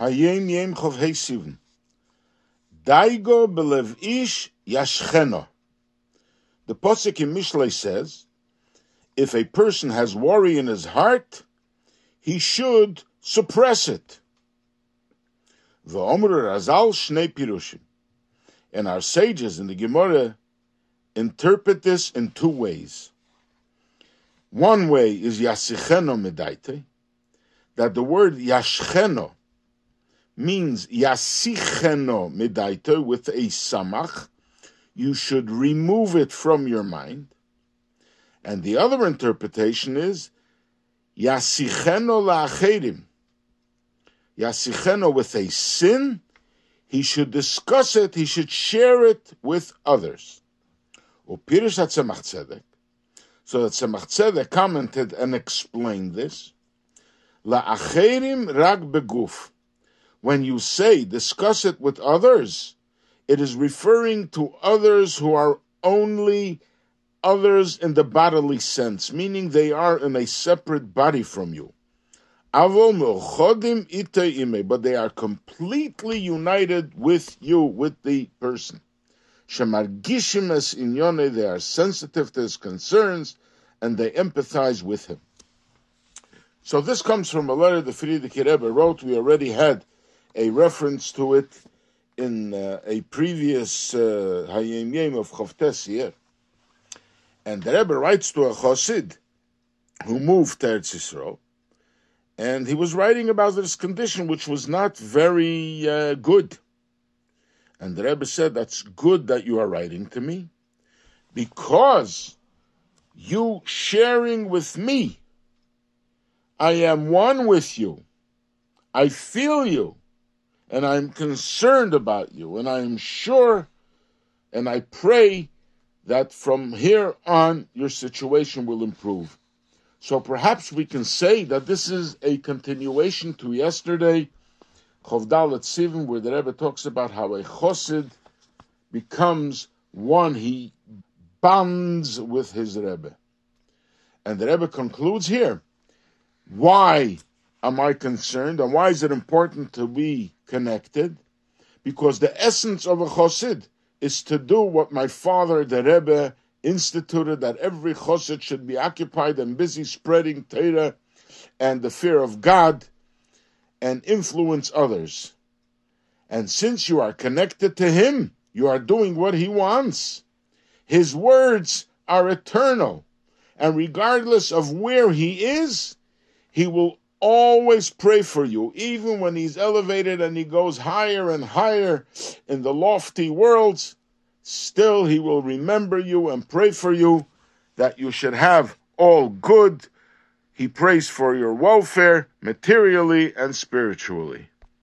Hayom Yom Chov Daigo belev ish yashcheno. The Posik in Mishlei says, if a person has worry in his heart, he should suppress it. V'omru Razal Shnei Pirushim. And our sages in the Gemara interpret this in two ways. One way is Yasicheno Medaite, that the word Yashcheno means Yasicheno Medaite with a samach. You should remove it from your mind. And the other interpretation is Yasicheno La'acherim. Yasicheno with a sin, he should discuss it, he should share it with others. Upirish Tzemach Tzedek. So that Tzemach Tzedek commented and explained this. La'acherim rag beguf. When you say discuss it with others, it is referring to others who are only others in the bodily sense, meaning they are in a separate body from you. But they are completely united with you, with the person. They are sensitive to his concerns and they empathize with him. So this comes from a letter the Frierdiker Rebbe wrote. We already had a reference to it in uh, a previous uh, Hayom Yom of Chavtes here. And the Rebbe writes to a Chosid who moved to Eretz Yisrael, and he was writing about this condition, which was not very uh, good. And the Rebbe said, That's good that you are writing to me, because you sharing with me, I am one with you. I feel you, and I'm concerned about you, and I am sure, and I pray that from here on your situation will improve. So perhaps we can say that this is a continuation to yesterday, Chovdalet Sivan, where the Rebbe talks about how a chosid becomes one, he bonds with his Rebbe. And the Rebbe concludes here, why am I concerned and why is it important to be connected? Because the essence of a chosid is to do what my father, the Rebbe, instituted that every chosid should be occupied and busy spreading Torah and the fear of God and influence others. And since you are connected to Him, you are doing what He wants. His words are eternal. And regardless of where He is, He will always pray for you, even when he's elevated and he goes higher and higher in the lofty worlds, still he will remember you and pray for you that you should have all good. He prays for your welfare materially and spiritually.